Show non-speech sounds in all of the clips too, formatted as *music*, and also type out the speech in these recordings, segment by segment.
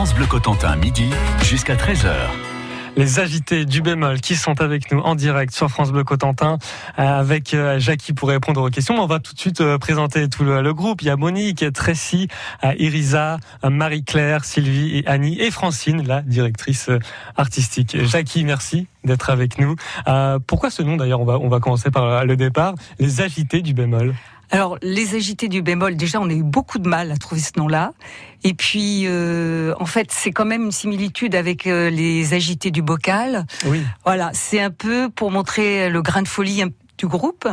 France Bleu Cotentin, midi jusqu'à 13h les agités du bémol qui sont avec nous en direct sur France Bleu Cotentin euh, avec euh, Jackie pour répondre aux questions. On va tout de suite euh, présenter tout le, groupe. Il y a Monique, Tracy, Irisa, Marie-Claire, Sylvie et Annie et Francine, la directrice artistique. Jackie, merci d'être avec nous. pourquoi ce nom d'ailleurs? On va, on va commencer par le départ. Les agités du bémol. Alors, les agités du bémol, déjà, on a eu beaucoup de mal à trouver ce nom-là. Et puis, euh, en fait, c'est quand même une similitude avec euh, les agités du bocal. Oui. Voilà, c'est un peu pour montrer le grain de folie du groupe.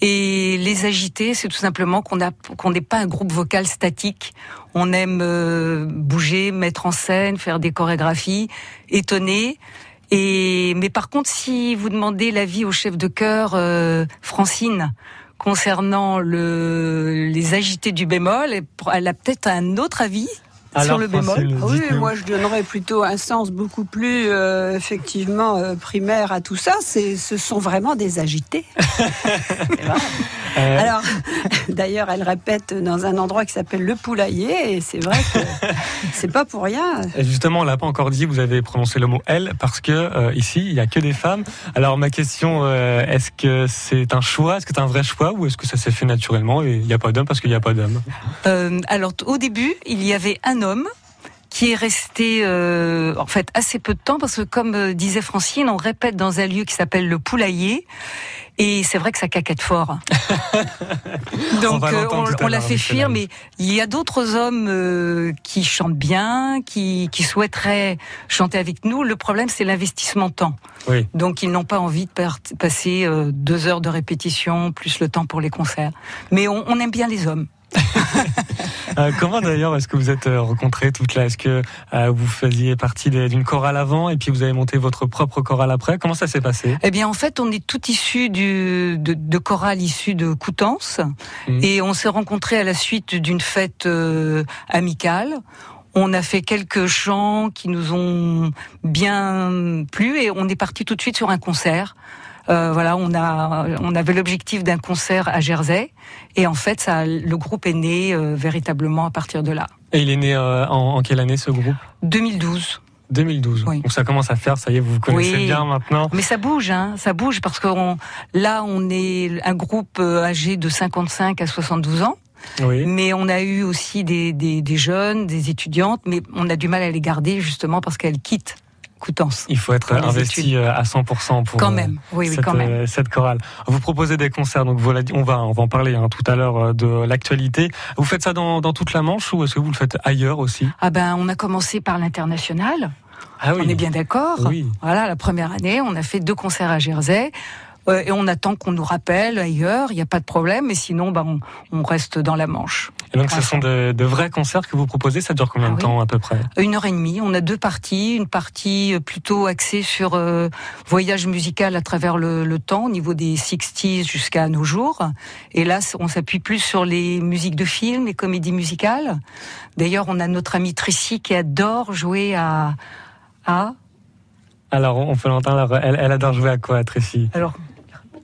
Et les agités, c'est tout simplement qu'on qu'on n'est pas un groupe vocal statique. On aime euh, bouger, mettre en scène, faire des chorégraphies, étonner. Et mais par contre, si vous demandez l'avis au chef de chœur Francine, concernant le, les agités du bémol. Elle a peut-être un autre avis? Sur le bémol. oui, moi je donnerais plutôt un sens beaucoup plus euh, effectivement euh, primaire à tout ça. C'est, ce sont vraiment des agités. *laughs* Euh. Alors, *laughs* d'ailleurs, elle répète dans un endroit qui s'appelle le poulailler, et c'est vrai que *laughs* c'est pas pour rien. justement, on l'a pas encore dit. Vous avez prononcé le mot elle parce que ici il y a que des femmes. Alors ma question, est-ce que c'est un choix, est-ce que c'est un vrai choix, ou est-ce que ça s'est fait naturellement et il n'y a pas d'homme parce qu'il n'y a pas d'homme Alors au début, il y avait un homme qui est resté euh, en fait assez peu de temps parce que comme euh, disait Francine, on répète dans un lieu qui s'appelle le Poulailler et c'est vrai que ça caquette fort. *laughs* Donc on, euh, l'a fait fuir, mais il y a d'autres hommes qui chantent bien, qui, qui souhaiteraient chanter avec nous. Le problème c'est l'investissement temps. Oui. Donc ils n'ont pas envie de passer deux heures de répétition plus le temps pour les concerts. Mais on, on aime bien les hommes. *laughs* Euh, comment d'ailleurs est-ce que vous êtes euh, rencontrés toutes là? Est-ce que euh, vous faisiez partie d'une chorale avant et puis vous avez monté votre propre chorale après? Comment ça s'est passé? Eh bien en fait on est tout issu de, de chorale issue de Coutances mmh. et on s'est rencontrés à la suite d'une fête amicale. On a fait quelques chants qui nous ont bien plu et on est parti tout de suite sur un concert. Euh, voilà, on a, on avait l'objectif d'un concert à Jersey, et en fait, ça, le groupe est né euh, véritablement à partir de là. Et il est né euh, en, quelle année ce groupe? 2012. 2012. Donc ça commence à faire, ça y est, vous vous connaissez bien maintenant. Mais ça bouge, hein, ça bouge parce que là, on est un groupe âgé de 55 à 72 ans. Oui. Mais on a eu aussi des, des, des, jeunes, des étudiantes, mais on a du mal à les garder justement parce qu'elles quittent il faut être investi euh, à 100% pour quand même. Oui, cette, quand même. Euh, cette chorale. Vous proposez des concerts, donc on va, on va en parler hein, tout à l'heure euh, de l'actualité. Vous faites ça dans, dans toute la Manche ou est-ce que vous le faites ailleurs aussi? Ah ben, on a commencé par l'international. Ah oui. On est bien d'accord. Oui. Voilà, la première année, on a fait deux concerts à Jersey. et on attend qu'on nous rappelle ailleurs, il n'y a pas de problème, mais sinon, bah, on, on reste dans la Manche. Et donc, ce sont de, de, vrais concerts que vous proposez? Ça dure combien de ah temps à peu près? Une heure et demie. On a deux parties. Une partie euh, plutôt axée sur euh, voyage musical à travers le, le, temps, au niveau des 60s jusqu'à nos jours. Et là, on s'appuie plus sur les musiques de films, les comédies musicales. D'ailleurs, on a notre amie Tracy qui adore jouer à... à alors, on peut l'entendre. Elle, elle adore jouer à quoi, Tracy? Alors,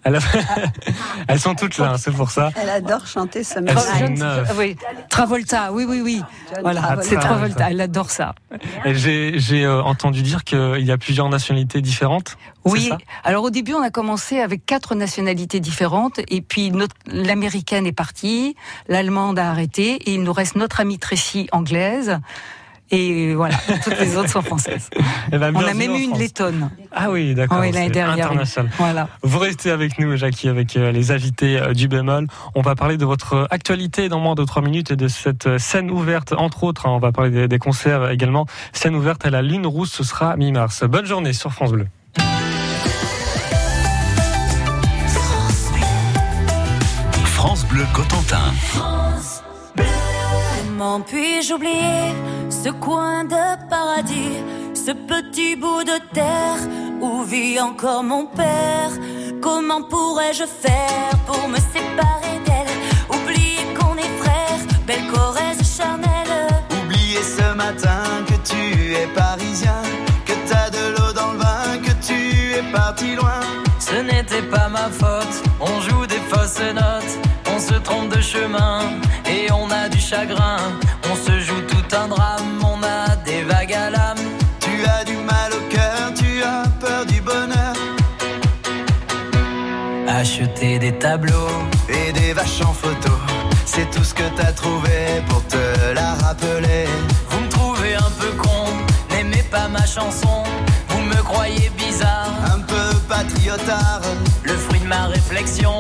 *laughs* Elles sont toutes là, c'est pour ça. Elle adore chanter sa musique. Oui. Travolta, oui, oui, oui. Voilà, c'est Travolta, elle adore ça. J'ai euh, entendu dire qu'il y a plusieurs nationalités différentes. Oui, alors au début on a commencé avec quatre nationalités différentes et puis l'américaine est partie, l'allemande a arrêté et il nous reste notre amie Tracy anglaise et voilà, toutes les autres sont françaises. Eh ben, on a même eu une lettonne. Ah oui, d'accord. Oui, l'année dernière. Voilà. Vous restez avec nous, Jackie, avec euh, les invités euh, du bémol. On va parler de votre actualité dans moins de trois minutes et de cette euh, scène ouverte, entre autres. Hein. on va parler des, concerts également. Scène ouverte à la Lune Rousse, ce sera mi-mars. Bonne journée sur France Bleu. France Bleu Cotentin. Comment puis-je oublier ce coin de paradis, ce petit bout de terre où vit encore mon père? Comment pourrais-je faire pour me séparer d'elle? Oublier qu'on est frères, belle Corrèze charnelle. Oublier ce matin que tu es parisien, que t'as de l'eau dans le vin, que tu es parti loin. Ce n'était pas ma faute, on joue des fausses notes on se trompe de chemin chagrin. On se joue tout un drame, on a des vagues vague à l'âme. Tu as du mal au cœur, tu as peur du bonheur. Acheter des tableaux et des vaches en photo. C'est tout ce que t'as trouvé pour te la rappeler. Vous me trouvez un peu con, n'aimez pas ma chanson. Vous me croyez bizarre, un peu patriotard. Le fruit de ma réflexion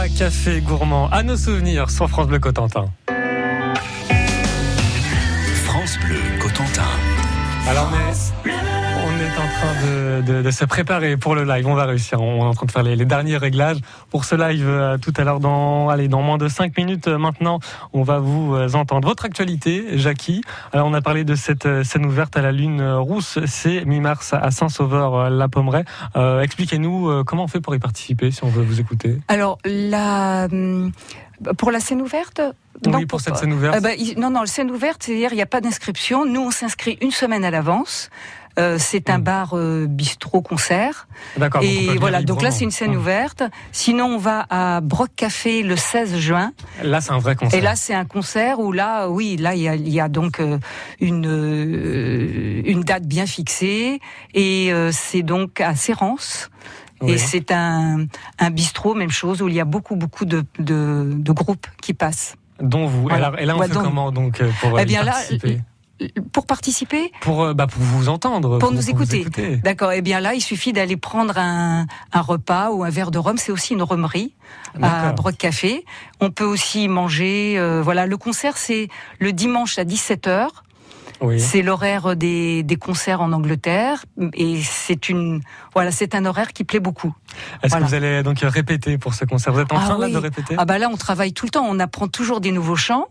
Trois cafés gourmands à nos souvenirs sur France Bleu Cotentin. France Bleu Cotentin. Alors on train de, de, de, se préparer pour le live. On va réussir. On est en train de faire les, les derniers réglages pour ce live euh, tout à l'heure. Dans, allez, dans moins de 5 minutes euh, maintenant, on va vous euh, entendre. Votre actualité, Jackie. Alors on a parlé de cette scène ouverte à la Lune Rousse. C'est mi-mars à Saint-Sauveur-la-Pommeraye. Expliquez-nous comment on fait pour y participer si on veut vous écouter. Alors la pour la scène ouverte oui, pour, pour cette scène ouverte. Euh, bah, non, non, la scène ouverte, c'est-à-dire il n'y a pas d'inscription. Nous, on s'inscrit une semaine à l'avance. Euh, c'est un mmh. bar euh, bistrot concert. D'accord. Et voilà, donc là c'est une scène mmh. ouverte. Sinon on va à Broc Café le 16 juin. Là c'est un vrai concert. Et là c'est un concert où là, oui, là il y a, il y a donc euh, une une date bien fixée et c'est donc à Sérance. Oui. Et c'est un, un bistrot, même chose, où il y a beaucoup, beaucoup de, de, de groupes qui passent. Dont vous. Voilà. Et là, on ouais, fait donc, comment donc pour eh bien, participer là, pour participer Pour, bah, pour vous entendre. Pour, pour nous écouter. écouter. D'accord. Eh bien là, il suffit d'aller prendre un, un, repas ou un verre de rhum. C'est aussi une rhumerie à Broc Café. On peut aussi manger. Euh, voilà, le concert, c'est le dimanche à 17h. Oui. C'est l'horaire des, des, concerts en Angleterre et c'est une voilà c'est un horaire qui plaît beaucoup. Est-ce voilà. que vous allez donc répéter pour ce concert? Vous êtes en ah train oui. là, de répéter? Ah bah là on travaille tout le temps, on apprend toujours des nouveaux chants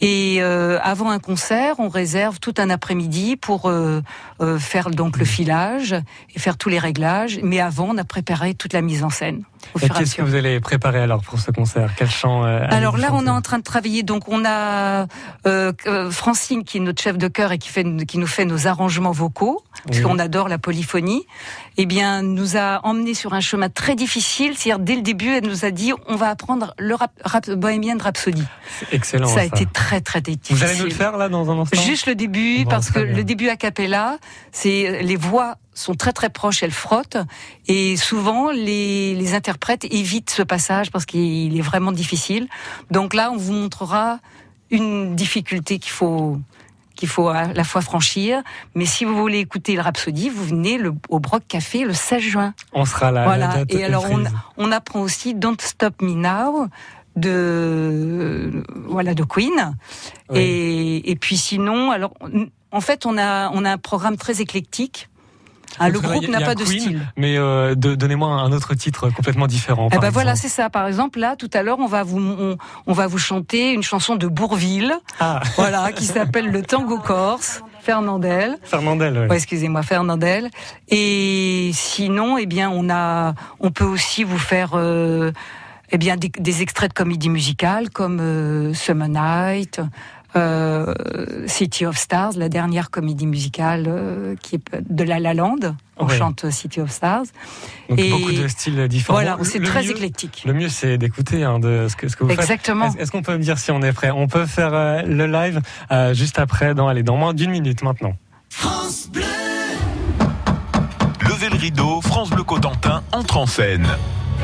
et euh, avant un concert on réserve tout un après-midi pour euh, euh, faire donc le filage et faire tous les réglages. Mais avant on a préparé toute la mise en scène. Et qu'est-ce que vous allez préparer alors pour ce concert? Quel chant euh, Alors là, on est en train de travailler. Donc, on a euh, Francine qui est notre chef de chœur et qui fait, qui nous fait nos arrangements vocaux, parce oui. qu'on adore la polyphonie. Eh bien, nous a emmené sur un chemin très difficile. C'est-à-dire, dès le début, elle nous a dit, on va apprendre le rap, rap Bohemian Rhapsody. Excellent. Ça, ça, a été très très difficile. Vous allez nous le faire là dans un instant Juste le début, bon, parce que bien. le début a cappella, c'est les voix sont très très proches, elles frottent, et souvent les, les interprètes évitent ce passage parce qu'il est vraiment difficile. Donc là, on vous montrera une difficulté qu'il faut qu'il faut à la fois franchir. Mais si vous voulez écouter le Rhapsody, vous venez le, au Broc Café le 16 juin. On sera là. Voilà. la date Et alors on, on apprend aussi Don't Stop Me Now de voilà de Queen. Oui. Et, et puis sinon, alors en fait on a on a un programme très éclectique. Ah, le que là, groupe n'a pas de style. Mais euh, donnez-moi un autre titre complètement différent. Eh ben voilà, c'est ça. Par exemple, là, tout à l'heure, on va vous, on, on va vous chanter une chanson de Bourville, Ah, voilà, qui s'appelle le Tango Corse, Fernandel. Fernandel. ouais. Ouais, excusez-moi, Fernandel. Et sinon, eh bien, on a, on peut aussi vous faire, euh, eh bien, des, des extraits de comédie musicale comme euh, Summer Night, euh, City of Stars, la dernière comédie musicale euh, qui est de La La Land. On Ouais. chante City of Stars. Donc Et- beaucoup de styles différents. Voilà, c'est le très mieux- éclectique. Le mieux, c'est d'écouter hein, de ce que, ce que vous faites. Exactement. Est-ce est-ce qu'on peut me dire si on est prêt? On peut faire euh, le live euh, juste après, dans, allez, dans moins d'une minute maintenant. France Bleu. Levez le rideau, France Bleu Cotentin entre en scène.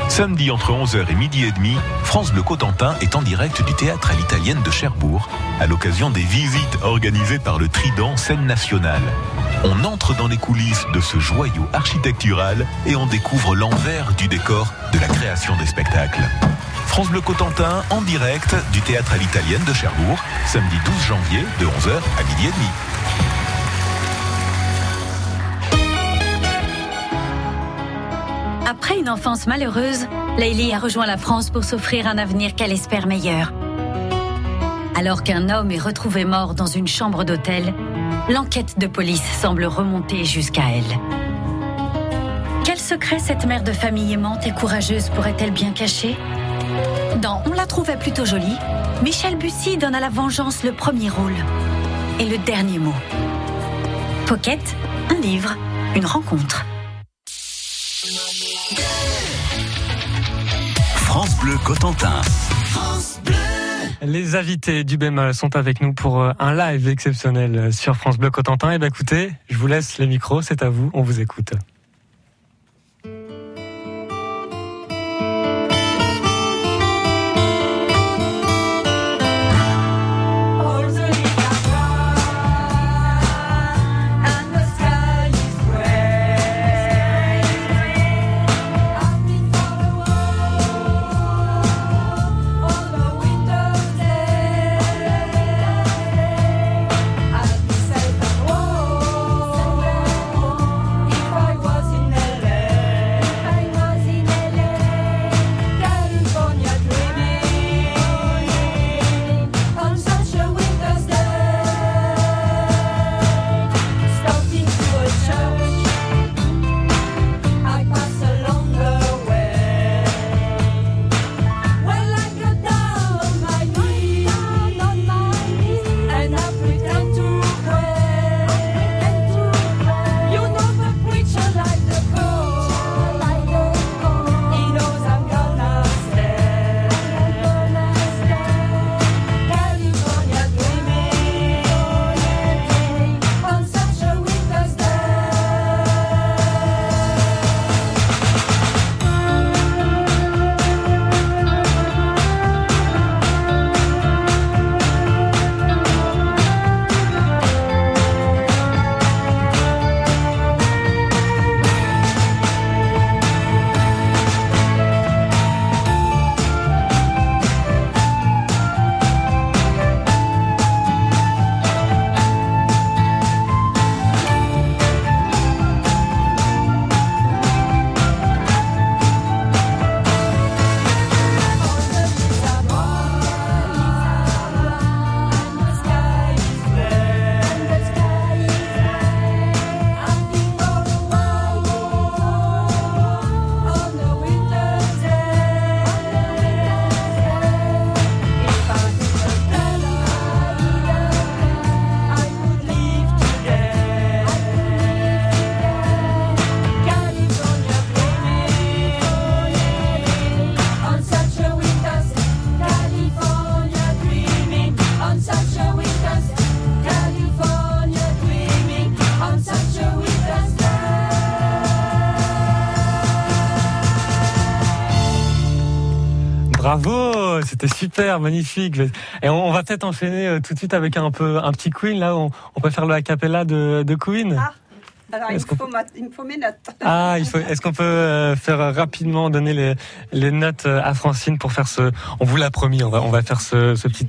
Samedi entre 11h et midi et demi, France Bleu Cotentin est en direct du théâtre à l'italienne de Cherbourg, à l'occasion des visites organisées par le Trident Scène Nationale. On entre dans les coulisses de ce joyau architectural et on découvre l'envers du décor de la création des spectacles. France Bleu Cotentin en direct du théâtre à l'italienne de Cherbourg, samedi 12 janvier de 11h à midi et demi. Après une enfance malheureuse, Leili a rejoint la France pour s'offrir un avenir qu'elle espère meilleur. Alors qu'un homme est retrouvé mort dans une chambre d'hôtel, l'enquête de police semble remonter jusqu'à elle. Quel secret cette mère de famille aimante et courageuse pourrait-elle bien cacher? Dans On la trouvait plutôt jolie, Michel Bussy donne à la vengeance le premier rôle et le dernier mot. Pocket, un livre, une rencontre. France Bleu Cotentin. Les invités du bémol sont avec nous pour euh, un live exceptionnel euh, sur France Bleu Cotentin. Et ben écoutez, je vous laisse les micros, c'est à vous, on vous écoute. C'était super, magnifique. Et on, on va peut-être enchaîner euh, tout de suite avec un peu un petit Queen là. On, on peut faire le a cappella de, de Queen. Ah. Alors, il me, Est-ce qu'on faut ma- il me faut mes notes. Ah, il faut. Est-ce qu'on peut euh, faire euh, rapidement donner les, les notes à Francine pour faire ce. On vous l'a promis, on va on va faire ce, ce petit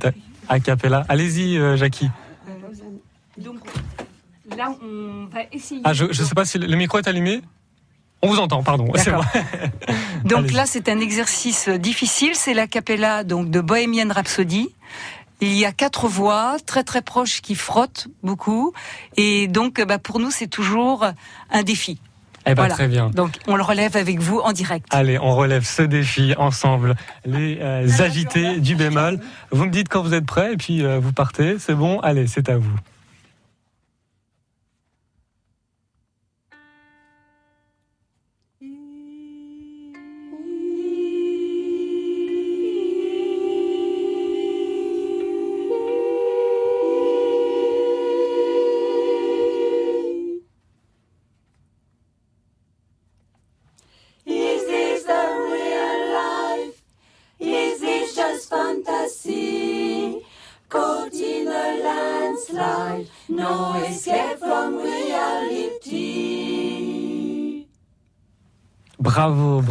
a, cappella. Allez-y, euh, Jackie. Donc là, on va essayer. Ah, je je sais pas si le, le micro est allumé. On vous entend, pardon. *laughs* C'est D'accord. Donc là, c'est un exercice difficile. C'est la capella donc de Bohemian Rhapsody. Il y a quatre voix très très proches qui frottent beaucoup, et donc bah, pour nous c'est toujours un défi. Eh ben Voilà. très bien. Donc on le relève avec vous en direct. Allez, on relève ce défi ensemble. Les euh, agités du bémol. Vous me dites quand vous êtes prêts et puis euh, vous partez. C'est bon Allez, c'est à vous.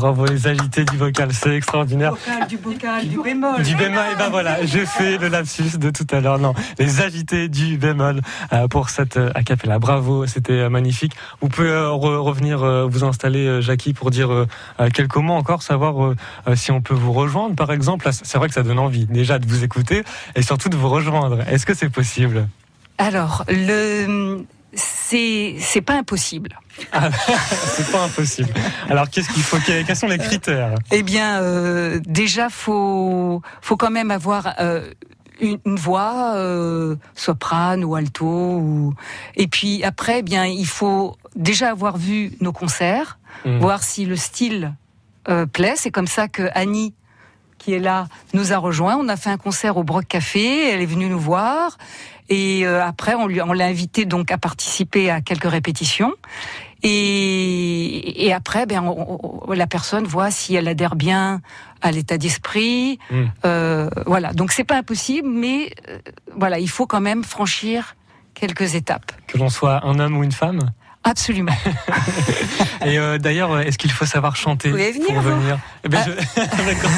Bravo, les agités du vocal, c'est extraordinaire. Vocal, du bocal, du bémol. Du bémol, et ben voilà, j'ai fait le lapsus de tout à l'heure. Non, les agités du bémol euh, pour cette euh, a cappella. Bravo, c'était euh, magnifique. Vous pouvez re- revenir vous installer, Jackie, pour dire quelques mots encore, savoir si on peut vous rejoindre, par exemple. C'est vrai que ça donne envie déjà de vous écouter et surtout de vous rejoindre. Est-ce que c'est possible? Alors le c'est c'est pas impossible. Ah, *laughs* C'est pas impossible. Alors qu'est-ce qu'il faut Quels sont les critères? Eh bien, euh, déjà, faut faut quand même avoir euh, une, une voix euh, soprane ou alto. Ou... Et puis après, eh bien, il faut déjà avoir vu nos concerts, Hmm. voir si le style euh, plaît. C'est comme ça que Annie qui est là, nous a rejoint. On a fait un concert au Broc Café. Elle est venue nous voir. Et euh, après, on, lui, on l'a invité donc à participer à quelques répétitions. Et, et après, ben, on- on- la personne voit si elle adhère bien à l'état d'esprit. Mm. Euh, voilà. Donc c'est pas impossible, mais euh, voilà, il faut quand même franchir quelques étapes. Que l'on soit un homme ou une femme? Absolument. *laughs* Et euh, d'ailleurs, est-ce qu'il faut savoir chanter Vous pouvez venir, pour venir Eh ben, je... *laughs* D'accord.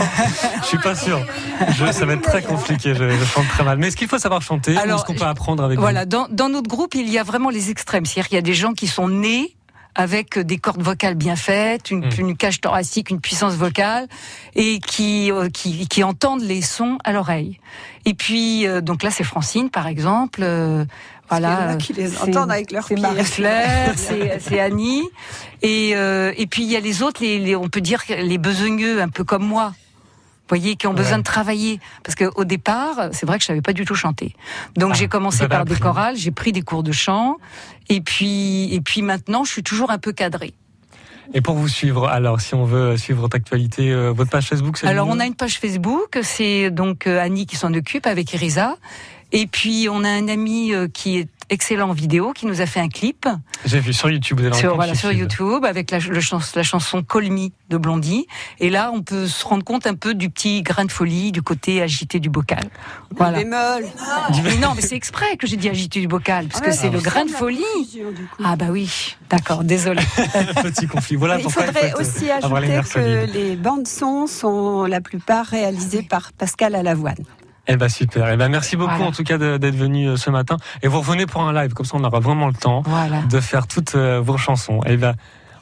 je suis pas sûr. Je... Ça va être très compliqué. Je... je chante très mal. Mais est-ce qu'il faut savoir chanter ou Alors, est-ce qu'on peut apprendre avec Voilà, dans, dans notre groupe, il y a vraiment les extrêmes. C'est-à-dire qu'il y a des gens qui sont nés avec des cordes vocales bien faites, une, Mm. une cage thoracique, une puissance vocale, et qui, euh, qui, qui entendent les sons à l'oreille. Et puis, euh, donc là, c'est Francine, par exemple. euh, Voilà, a qui les c'est- entendent avec leurs C'est. Marie-Claire, *laughs* c'est c'est Annie. Et, euh, et puis, il y a les autres, les, les- on peut dire les besogneux, un peu comme moi. Vous voyez, qui ont besoin Ouais. de travailler. Parce qu'au départ, c'est vrai que je savais pas du tout chanter. Donc Ah, j'ai commencé par des chorales, j'ai pris des cours de chant, et puis et puis maintenant je suis toujours un peu cadrée. Et pour vous suivre, alors, si on veut suivre votre actualité, euh, votre page Facebook, c'est Alors on a une page Facebook, c'est donc euh, Annie qui s'en occupe avec Irisa, et puis on a un ami euh, qui est excellent en vidéo, qui nous a fait un clip J'ai vu sur YouTube. Vous avez un sur voilà sur YouTube avec la, le chans- la chanson Call Me de Blondie, et là on peut se rendre compte un peu du petit grain de folie du côté agité du bocal. Voilà. Bémol. Mais non, mais c'est exprès que j'ai dit agité du bocal, parce que Ah ouais, c'est le grain de folie. Ah bah oui, d'accord, désolé. *laughs* Petit conflit. Voilà Il faudrait être- aussi les ajouter que solides. les bandes son sont la plupart réalisées par Pascal Alavoine. Eh ben super. Eh ben merci beaucoup Voilà. en tout cas d'être venu euh, ce matin. Et vous revenez pour un live, comme ça on aura vraiment le temps Voilà. de faire toutes euh, vos chansons. Eh ben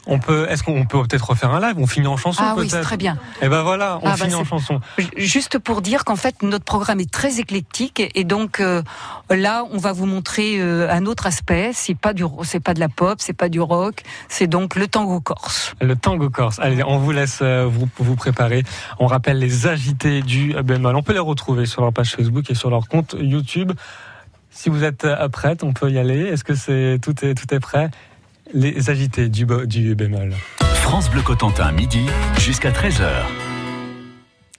on peut. Est-ce qu'on peut peut-être refaire un live? On finit en chanson Ah oui, peut-être? très bien. Eh ben voilà, on Ah bah finit en chanson. Juste pour dire qu'en fait notre programme est très éclectique et donc euh, là on va vous montrer euh, un autre aspect. C'est pas du, c'est pas de la pop, c'est pas du rock, c'est donc le tango corse. Le tango corse. Allez, on vous laisse euh, vous, vous préparer. On rappelle les agités du bémol. On peut les retrouver sur leur page Facebook et sur leur compte YouTube. Si vous êtes prête, on peut y aller. Est-ce que c'est tout est tout est prêt? Les agités du, du bémol. France Bleu Cotentin, midi jusqu'à 13h.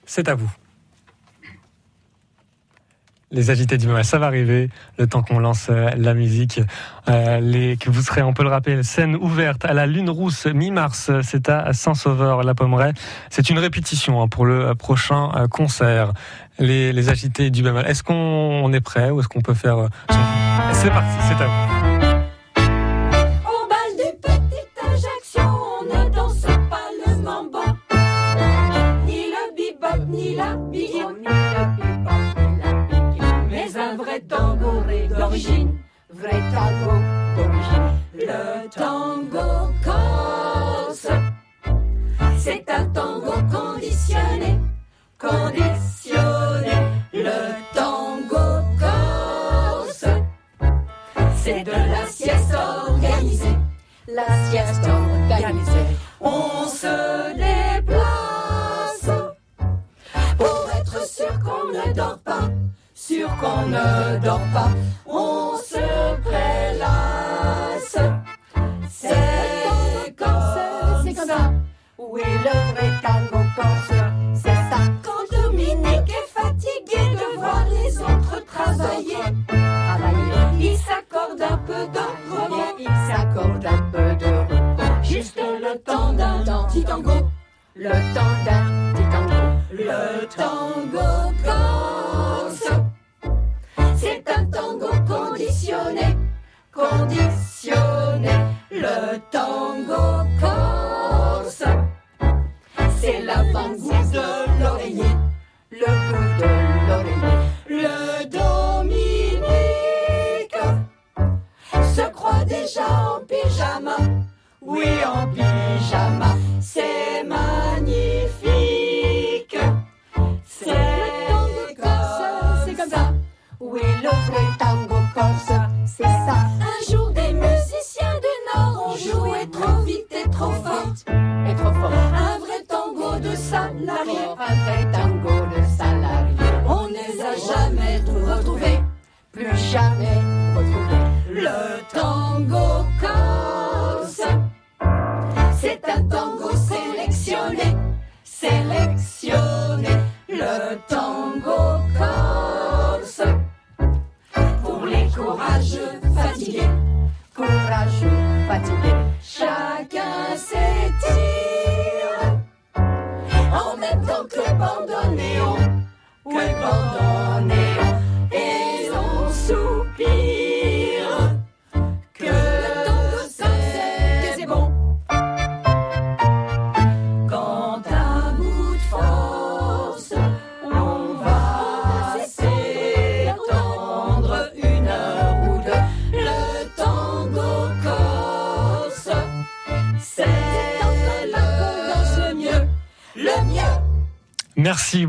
C'est à vous. Les agités du moment, ça va arriver. Le temps qu'on lance euh, la musique, euh, les, que vous serez, on peut le rappeler, scène ouverte à la Lune Rousse mi-mars. C'est à Saint-Sauveur, la Pommeraye. C'est une répétition hein, pour le prochain euh, concert. Les, les agités du bémol. Est-ce qu'on on est prêt ou est-ce qu'on peut faire euh, C'est parti, c'est à vous. D'origine. Le tango tango. Le tango. Le tango corse. C'est un tango conditionné. Conditionné. Le tango corse. C'est l'avant-goût de l'oreiller. Le goût de l'oreiller. Le Dominique se croit déjà en pyjama. Oui, en pyjama. C'est magnifique. C'est comme, c'est comme ça. Oui, le vrai tango corse, c'est ça. Un jour, des musiciens du Nord ont joué trop vite et trop fort. Et trop fort. Un vrai tango de salarié. Un vrai tango de salarié. On ne les a jamais retrouvés. Plus jamais retrouvés. Le tango corse. C'est un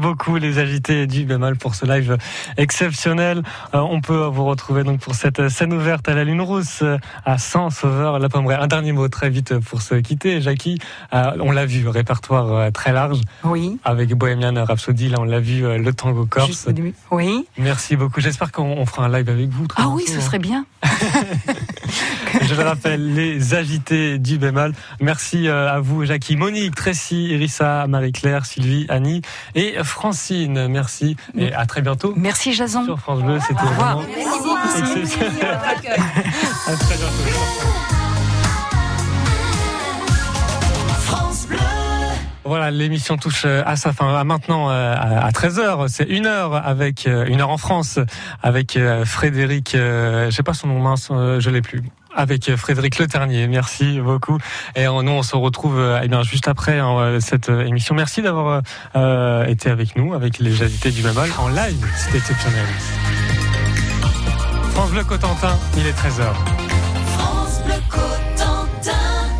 beaucoup les agités du bémol pour ce live exceptionnel. Euh, on peut vous retrouver donc pour cette scène ouverte à la Lune Rousse euh, à Saint-Sauveur la Pommeraye. Un dernier mot très vite pour se quitter. Jackie, euh, on l'a vu, répertoire très large Oui. avec Bohemian Rhapsody. Là, on l'a vu, le tango corse. Oui. Merci beaucoup. J'espère qu'on on fera un live avec vous. Ah oui, ce hein. serait bien. *laughs* Je le rappelle, les agités du bémol. Merci à vous, Jackie, Monique, Tracy, Irissa, Marie-Claire, Sylvie, Annie et Francine. Merci et à très bientôt Merci Jason. sur France Bleu. C'était vraiment exceptionnel. *laughs* À très bientôt. France Bleu. Voilà, l'émission touche euh, à sa fin. À maintenant, euh, à 13h, c'est une heure avec euh, une heure en France avec Frédéric. Je sais pas son nom mince, je l'ai plus. Avec euh, Frédéric Le Ternier. Merci beaucoup. Et euh, nous, on se retrouve euh, eh juste après hein, cette émission. Merci d'avoir été avec nous, avec les agités du Bémol en live. C'était exceptionnel. France Bleu Cotentin, il est 13h.